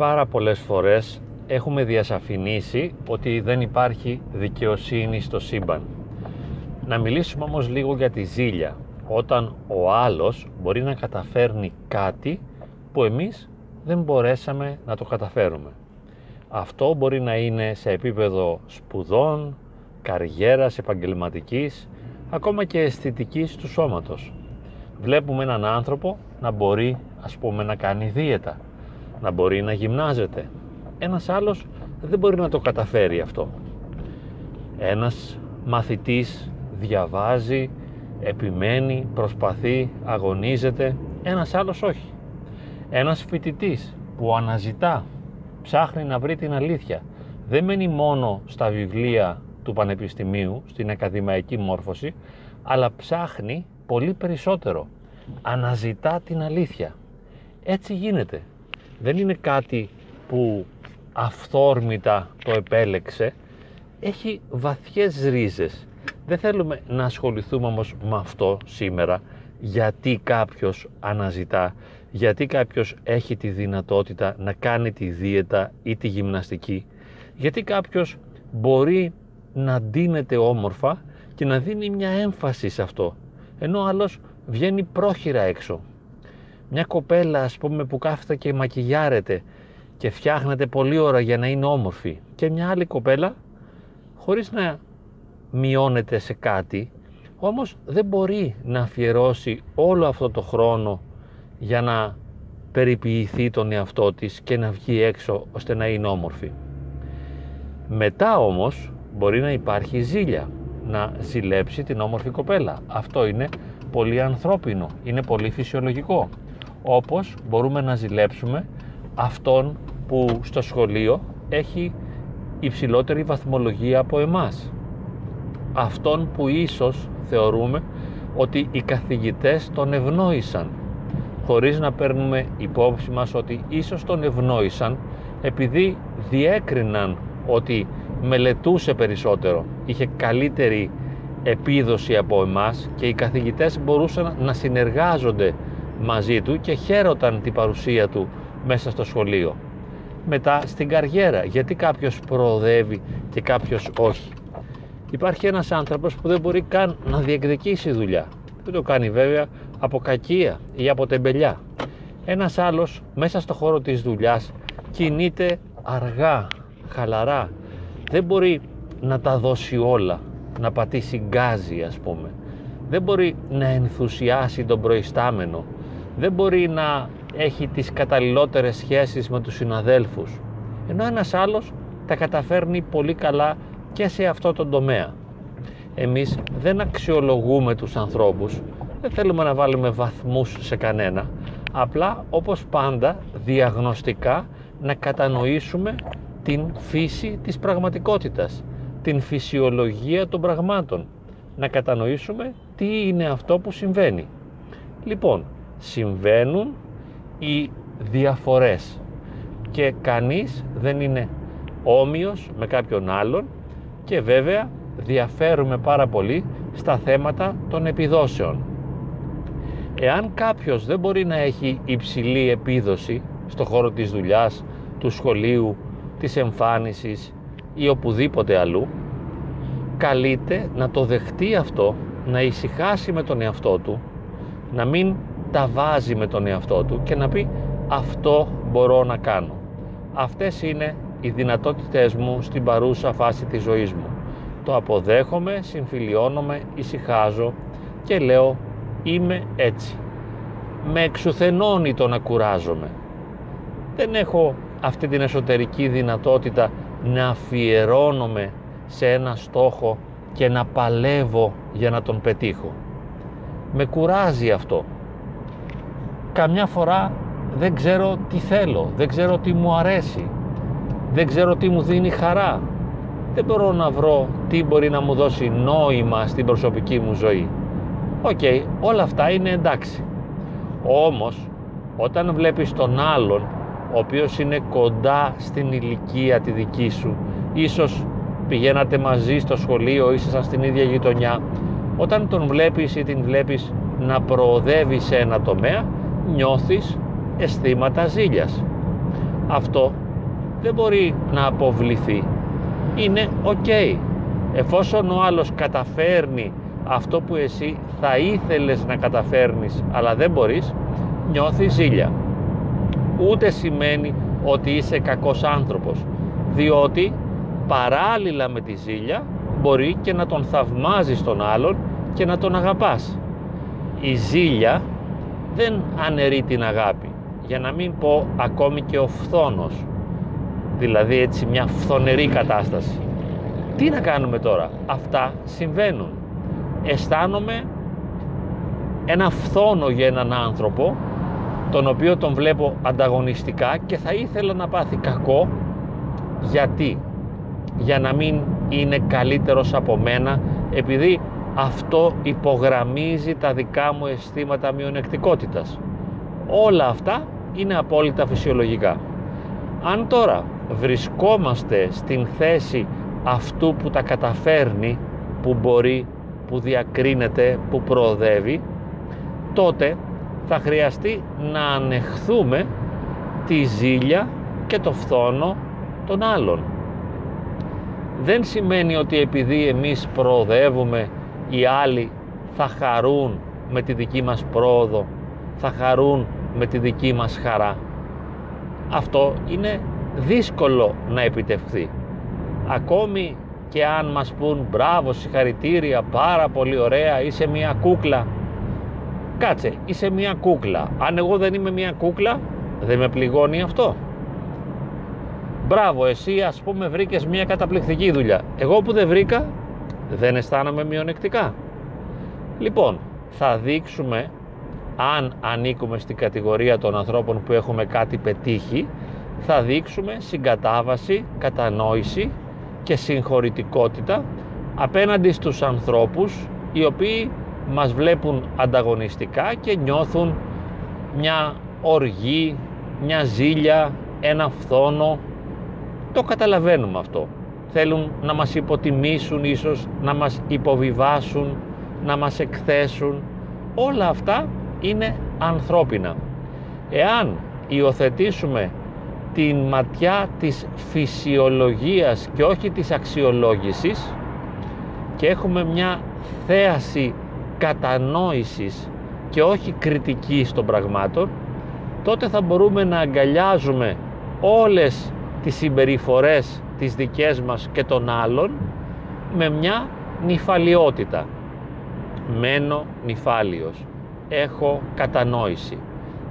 πάρα πολλές φορές έχουμε διασαφηνίσει ότι δεν υπάρχει δικαιοσύνη στο σύμπαν. Να μιλήσουμε όμως λίγο για τη ζήλια, όταν ο άλλος μπορεί να καταφέρνει κάτι που εμείς δεν μπορέσαμε να το καταφέρουμε. Αυτό μπορεί να είναι σε επίπεδο σπουδών, καριέρας, επαγγελματικής, ακόμα και αισθητικής του σώματος. Βλέπουμε έναν άνθρωπο να μπορεί ας πούμε να κάνει δίαιτα, να μπορεί να γυμνάζεται. Ένας άλλος δεν μπορεί να το καταφέρει αυτό. Ένας μαθητής διαβάζει, επιμένει, προσπαθεί, αγωνίζεται, ένας άλλος όχι. Ένας φοιτητής που αναζητά, ψάχνει να βρει την αλήθεια, δεν μένει μόνο στα βιβλία του πανεπιστημίου, στην ακαδημαϊκή μόρφωση, αλλά ψάχνει πολύ περισσότερο. Αναζητά την αλήθεια. Έτσι γίνεται. Δεν είναι κάτι που αυθόρμητα το επέλεξε. Έχει βαθιές ρίζες. Δεν θέλουμε να ασχοληθούμε όμως με αυτό σήμερα γιατί κάποιος αναζητά, γιατί κάποιος έχει τη δυνατότητα να κάνει τη δίαιτα ή τη γυμναστική, γιατί κάποιος μπορεί να ντύνεται όμορφα και να δίνει μια έμφαση σε αυτό, ενώ άλλος βγαίνει πρόχειρα έξω. Μια κοπέλα ας πούμε που κάθεται και μακιγιάρεται και φτιάχνεται πολλή ώρα για να είναι όμορφη και μια άλλη κοπέλα χωρίς να μειώνεται σε κάτι όμως δεν μπορεί να αφιερώσει όλο αυτό το χρόνο για να περιποιηθεί τον εαυτό της και να βγει έξω ώστε να είναι όμορφη. Μετά όμως μπορεί να υπάρχει ζήλια, να ζηλέψει την όμορφη κοπέλα. Αυτό είναι πολύ ανθρώπινο, είναι πολύ φυσιολογικό. Όπως μπορούμε να ζηλέψουμε αυτόν που στο σχολείο έχει υψηλότερη βαθμολογία από εμάς. Αυτόν που ίσως θεωρούμε ότι οι καθηγητές τον ευνόησαν χωρίς να παίρνουμε υπόψη μας ότι ίσως τον ευνόησαν επειδή διέκριναν ότι μελετούσε περισσότερο, είχε καλύτερη επίδοση από εμάς και οι καθηγητές μπορούσαν να συνεργάζονται μαζί του και χαίρονταν την παρουσία του μέσα στο σχολείο. Μετά στην καριέρα, γιατί κάποιος προοδεύει και κάποιος όχι. Υπάρχει ένας άνθρωπος που δεν μπορεί καν να διεκδικήσει δουλειά. Δεν το κάνει βέβαια από κακία ή από τεμπελιά. Ένας άλλος μέσα στο χώρο της δουλειάς κινείται αργά, χαλαρά. Δεν μπορεί να τα δώσει όλα, να πατήσει γκάζι ας πούμε. Δεν μπορεί να ενθουσιάσει τον προϊστάμενο. Δεν μπορεί να έχει τις καταλληλότερες σχέσεις με τους συναδέλφους. Ενώ ένας άλλος τα καταφέρνει πολύ καλά και σε αυτό το τομέα. Εμείς δεν αξιολογούμε τους ανθρώπους, δεν θέλουμε να βάλουμε βαθμούς σε κανένα, απλά όπως πάντα διαγνωστικά να κατανοήσουμε την φύση της πραγματικότητας, την φυσιολογία των πραγμάτων, να κατανοήσουμε τι είναι αυτό που συμβαίνει. Λοιπόν, συμβαίνουν οι διαφορές και κανείς δεν είναι όμοιος με κάποιον άλλον και βέβαια διαφέρουμε πάρα πολύ στα θέματα των επιδόσεων. Εάν κάποιος δεν μπορεί να έχει υψηλή επίδοση στο χώρο της δουλειάς, του σχολείου, της εμφάνισης ή οπουδήποτε αλλού, καλείται να το δεχτεί αυτό, να ησυχάσει με τον εαυτό του, να μην τα βάζει με τον εαυτό του και να πει αυτό μπορώ να κάνω. Αυτές είναι οι δυνατότητες μου στην παρούσα φάση της ζωής μου. Το αποδέχομαι, συμφιλιώνομαι, ησυχάζω και λέω είμαι έτσι. Με εξουθενώνει το να κουράζομαι. Δεν έχω αυτή την εσωτερική δυνατότητα να αφιερώνομαι σε ένα στόχο και να παλεύω για να τον πετύχω. Με κουράζει αυτό. Καμιά φορά δεν ξέρω τι θέλω, δεν ξέρω τι μου αρέσει, δεν ξέρω τι μου δίνει χαρά. Δεν μπορώ να βρω τι μπορεί να μου δώσει νόημα στην προσωπική μου ζωή. Οκ, όλα αυτά είναι εντάξει. Όμως, όταν βλέπεις τον άλλον, ο οποίος είναι κοντά στην ηλικία τη δική σου, ίσως πηγαίνατε μαζί στο σχολείο, ήσασταν στην ίδια γειτονιά, όταν τον βλέπεις ή την βλέπεις να προοδεύει σε ένα τομέα, νιώθεις αισθήματα ζήλιας. αυτό δεν μπορεί να αποβληθεί. Είναι ok. Εφόσον ο άλλος καταφέρνει αυτό που εσύ θα ήθελες να καταφέρνεις αλλά δεν μπορείς, νιώθεις ζήλια. Ούτε σημαίνει ότι είσαι κακός άνθρωπος, διότι παράλληλα με τη ζήλια μπορεί και να τον θαυμάζεις τον άλλον και να τον αγαπάς. Η ζήλια δεν αναιρεί την αγάπη, για να μην πω ακόμη και ο φθόνος, δηλαδή έτσι μια φθονερή κατάσταση. Τι να κάνουμε τώρα, αυτά συμβαίνουν. Αισθάνομαι ένα φθόνο για έναν άνθρωπο τον οποίο τον βλέπω ανταγωνιστικά και θα ήθελα να πάθει κακό γιατί; Για να μην είναι καλύτερος από μένα επειδή αυτό υπογραμμίζει τα δικά μου αισθήματα μειονεκτικότητας. Όλα αυτά είναι απόλυτα φυσιολογικά. Αν τώρα βρισκόμαστε στην θέση αυτού που τα καταφέρνει, που μπορεί, που διακρίνεται, που προοδεύει, τότε θα χρειαστεί να ανεχθούμε τη ζήλια και το φθόνο των άλλων. Δεν σημαίνει ότι επειδή εμείς προοδεύουμε οι άλλοι θα χαρούν με τη δική μας πρόοδο, θα χαρούν με τη δική μας χαρά. Αυτό είναι δύσκολο να επιτευχθεί. Ακόμη και αν μας πούν μπράβο, συγχαρητήρια, πάρα πολύ ωραία, είσαι μια κούκλα. Κάτσε, είσαι μια κούκλα. Αν εγώ δεν είμαι μια κούκλα, δεν με πληγώνει αυτό. Μπράβο, εσύ ας πούμε βρήκες μια καταπληκτική δουλειά. Εγώ που δεν βρήκα, δεν αισθάνομαι μειονεκτικά. Λοιπόν, θα δείξουμε αν ανήκουμε στην κατηγορία των ανθρώπων που έχουμε κάτι πετύχει, θα δείξουμε συγκατάβαση, κατανόηση και συγχωρητικότητα απέναντι στους ανθρώπους οι οποίοι μας βλέπουν ανταγωνιστικά και νιώθουν μια οργή, μια ζήλια, ένα φθόνο. Το καταλαβαίνουμε αυτό θέλουν να μας υποτιμήσουν ίσως, να μας υποβιβάσουν, να μας εκθέσουν. Όλα αυτά είναι ανθρώπινα. Εάν υιοθετήσουμε την ματιά της φυσιολογίας και όχι της αξιολόγησης και έχουμε μια θέαση κατανόησης και όχι κριτικής των πραγμάτων, τότε θα μπορούμε να αγκαλιάζουμε όλες τις συμπεριφορές τις δικές μας και των άλλων με μια νυφαλιότητα. Μένω νυφάλιος. Έχω κατανόηση.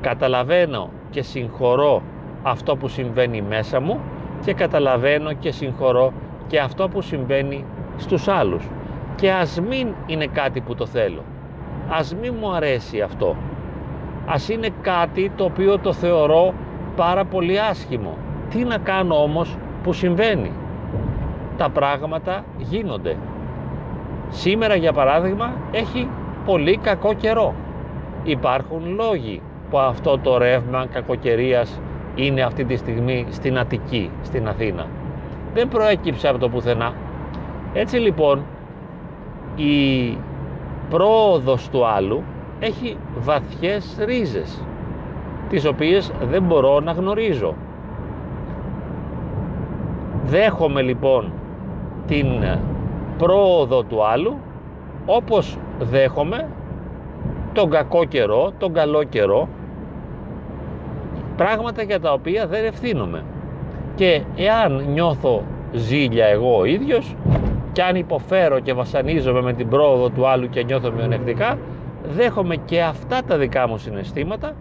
Καταλαβαίνω και συγχωρώ αυτό που συμβαίνει μέσα μου και καταλαβαίνω και συγχωρώ και αυτό που συμβαίνει στους άλλους. Και ας μην είναι κάτι που το θέλω. Ας μην μου αρέσει αυτό. Ας είναι κάτι το οποίο το θεωρώ πάρα πολύ άσχημο. Τι να κάνω όμως που συμβαίνει. Τα πράγματα γίνονται. Σήμερα για παράδειγμα έχει πολύ κακό καιρό. Υπάρχουν λόγοι που αυτό το ρεύμα κακοκαιρίας είναι αυτή τη στιγμή στην Αττική, στην Αθήνα. Δεν προέκυψε από το πουθενά. Έτσι λοιπόν η πρόοδος του άλλου έχει βαθιές ρίζες τις οποίες δεν μπορώ να γνωρίζω Δέχομαι λοιπόν την πρόοδο του άλλου όπως δέχομαι τον κακό καιρό, τον καλό καιρό πράγματα για τα οποία δεν ευθύνομαι. Και εάν νιώθω ζήλια εγώ ο ίδιος και αν υποφέρω και βασανίζομαι με την πρόοδο του άλλου και νιώθω μειονεκτικά δέχομαι και αυτά τα δικά μου συναισθήματα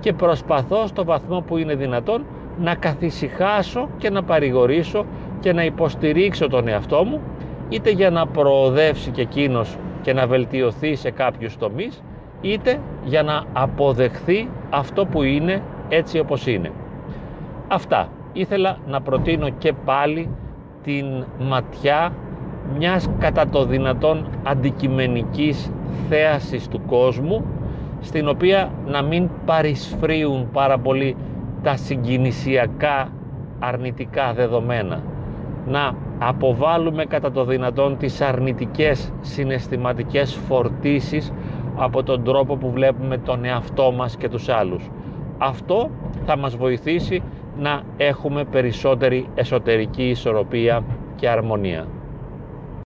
και προσπαθώ στο βαθμό που είναι δυνατόν να καθησυχάσω και να παρηγορήσω και να υποστηρίξω τον εαυτό μου είτε για να προοδεύσει και εκείνος και να βελτιωθεί σε κάποιους τομείς είτε για να αποδεχθεί αυτό που είναι έτσι όπως είναι. Αυτά ήθελα να προτείνω και πάλι την ματιά μιας κατά το δυνατόν αντικειμενικής θέασης του κόσμου στην οποία να μην παρισφρίουν πάρα πολύ τα συγκινησιακά αρνητικά δεδομένα να αποβάλουμε κατά το δυνατόν τις αρνητικές συναισθηματικές φορτίσεις από τον τρόπο που βλέπουμε τον εαυτό μας και τους άλλους. Αυτό θα μας βοηθήσει να έχουμε περισσότερη εσωτερική ισορροπία και αρμονία.